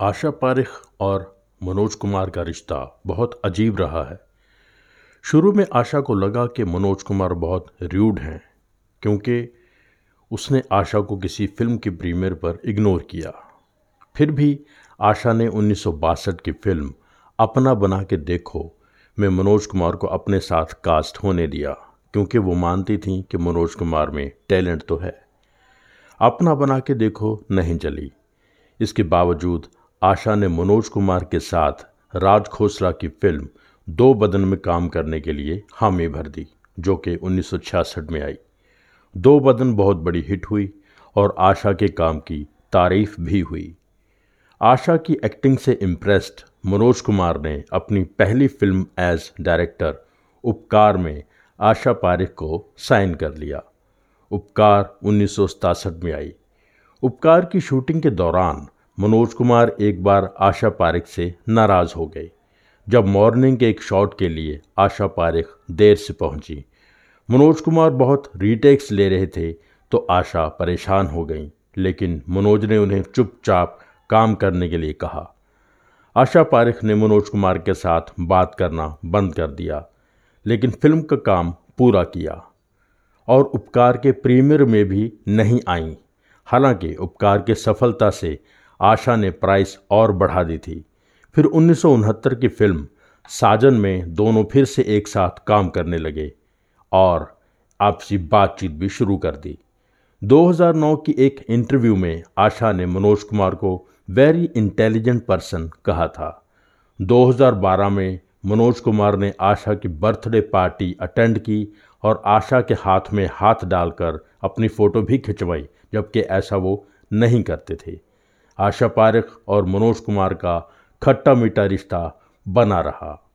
आशा पारिख और मनोज कुमार का रिश्ता बहुत अजीब रहा है। शुरू में आशा को लगा कि मनोज कुमार बहुत र्यूड हैं, क्योंकि उसने आशा को किसी फ़िल्म की प्रीमियर पर इग्नोर किया। फिर भी आशा ने उन्नीस सौ बासठ की फ़िल्म अपना बना के देखो में मनोज कुमार को अपने साथ कास्ट होने दिया, क्योंकि वो मानती थी कि मनोज कुमार में टैलेंट तो है। अपना बना के देखो नहीं चली। इसके बावजूद आशा ने मनोज कुमार के साथ राज खोसला की फ़िल्म दो बदन में काम करने के लिए हामी भर दी, जो कि 1966 में आई। दो बदन बहुत बड़ी हिट हुई और आशा के काम की तारीफ़ भी हुई। आशा की एक्टिंग से इम्प्रेस्ड मनोज कुमार ने अपनी पहली फ़िल्म एज डायरेक्टर उपकार में आशा पारिक को साइन कर लिया। उपकार उन्नीस में आई। उपकार की शूटिंग के दौरान मनोज कुमार एक बार आशा पारिक से नाराज़ हो गए। जब मॉर्निंग के एक शॉट के लिए आशा पारिक देर से पहुँची। मनोज कुमार बहुत रीटेक्स ले रहे थे तो आशा परेशान हो गई, लेकिन मनोज ने उन्हें चुपचाप काम करने के लिए कहा। आशा पारिक ने मनोज कुमार के साथ बात करना बंद कर दिया, लेकिन फ़िल्म का काम पूरा किया। और उपकार के प्रीमियर में भी नहीं आई। हालाँकि उपकार के सफलता से आशा ने प्राइस और बढ़ा दी थी। फिर उन्नीस सौ उनहत्तर की फ़िल्म साजन में दोनों फिर से एक साथ काम करने लगे और आपसी बातचीत भी शुरू कर दी। 2009 की एक इंटरव्यू में आशा ने मनोज कुमार को वेरी इंटेलिजेंट पर्सन कहा था। 2012 में मनोज कुमार ने आशा की बर्थडे पार्टी अटेंड की और आशा के हाथ में हाथ डालकर अपनी फ़ोटो भी खिंचवाई, जबकि ऐसा वो नहीं करते थे। आशा पारख और मनोज कुमार का खट्टा मीठा रिश्ता बना रहा।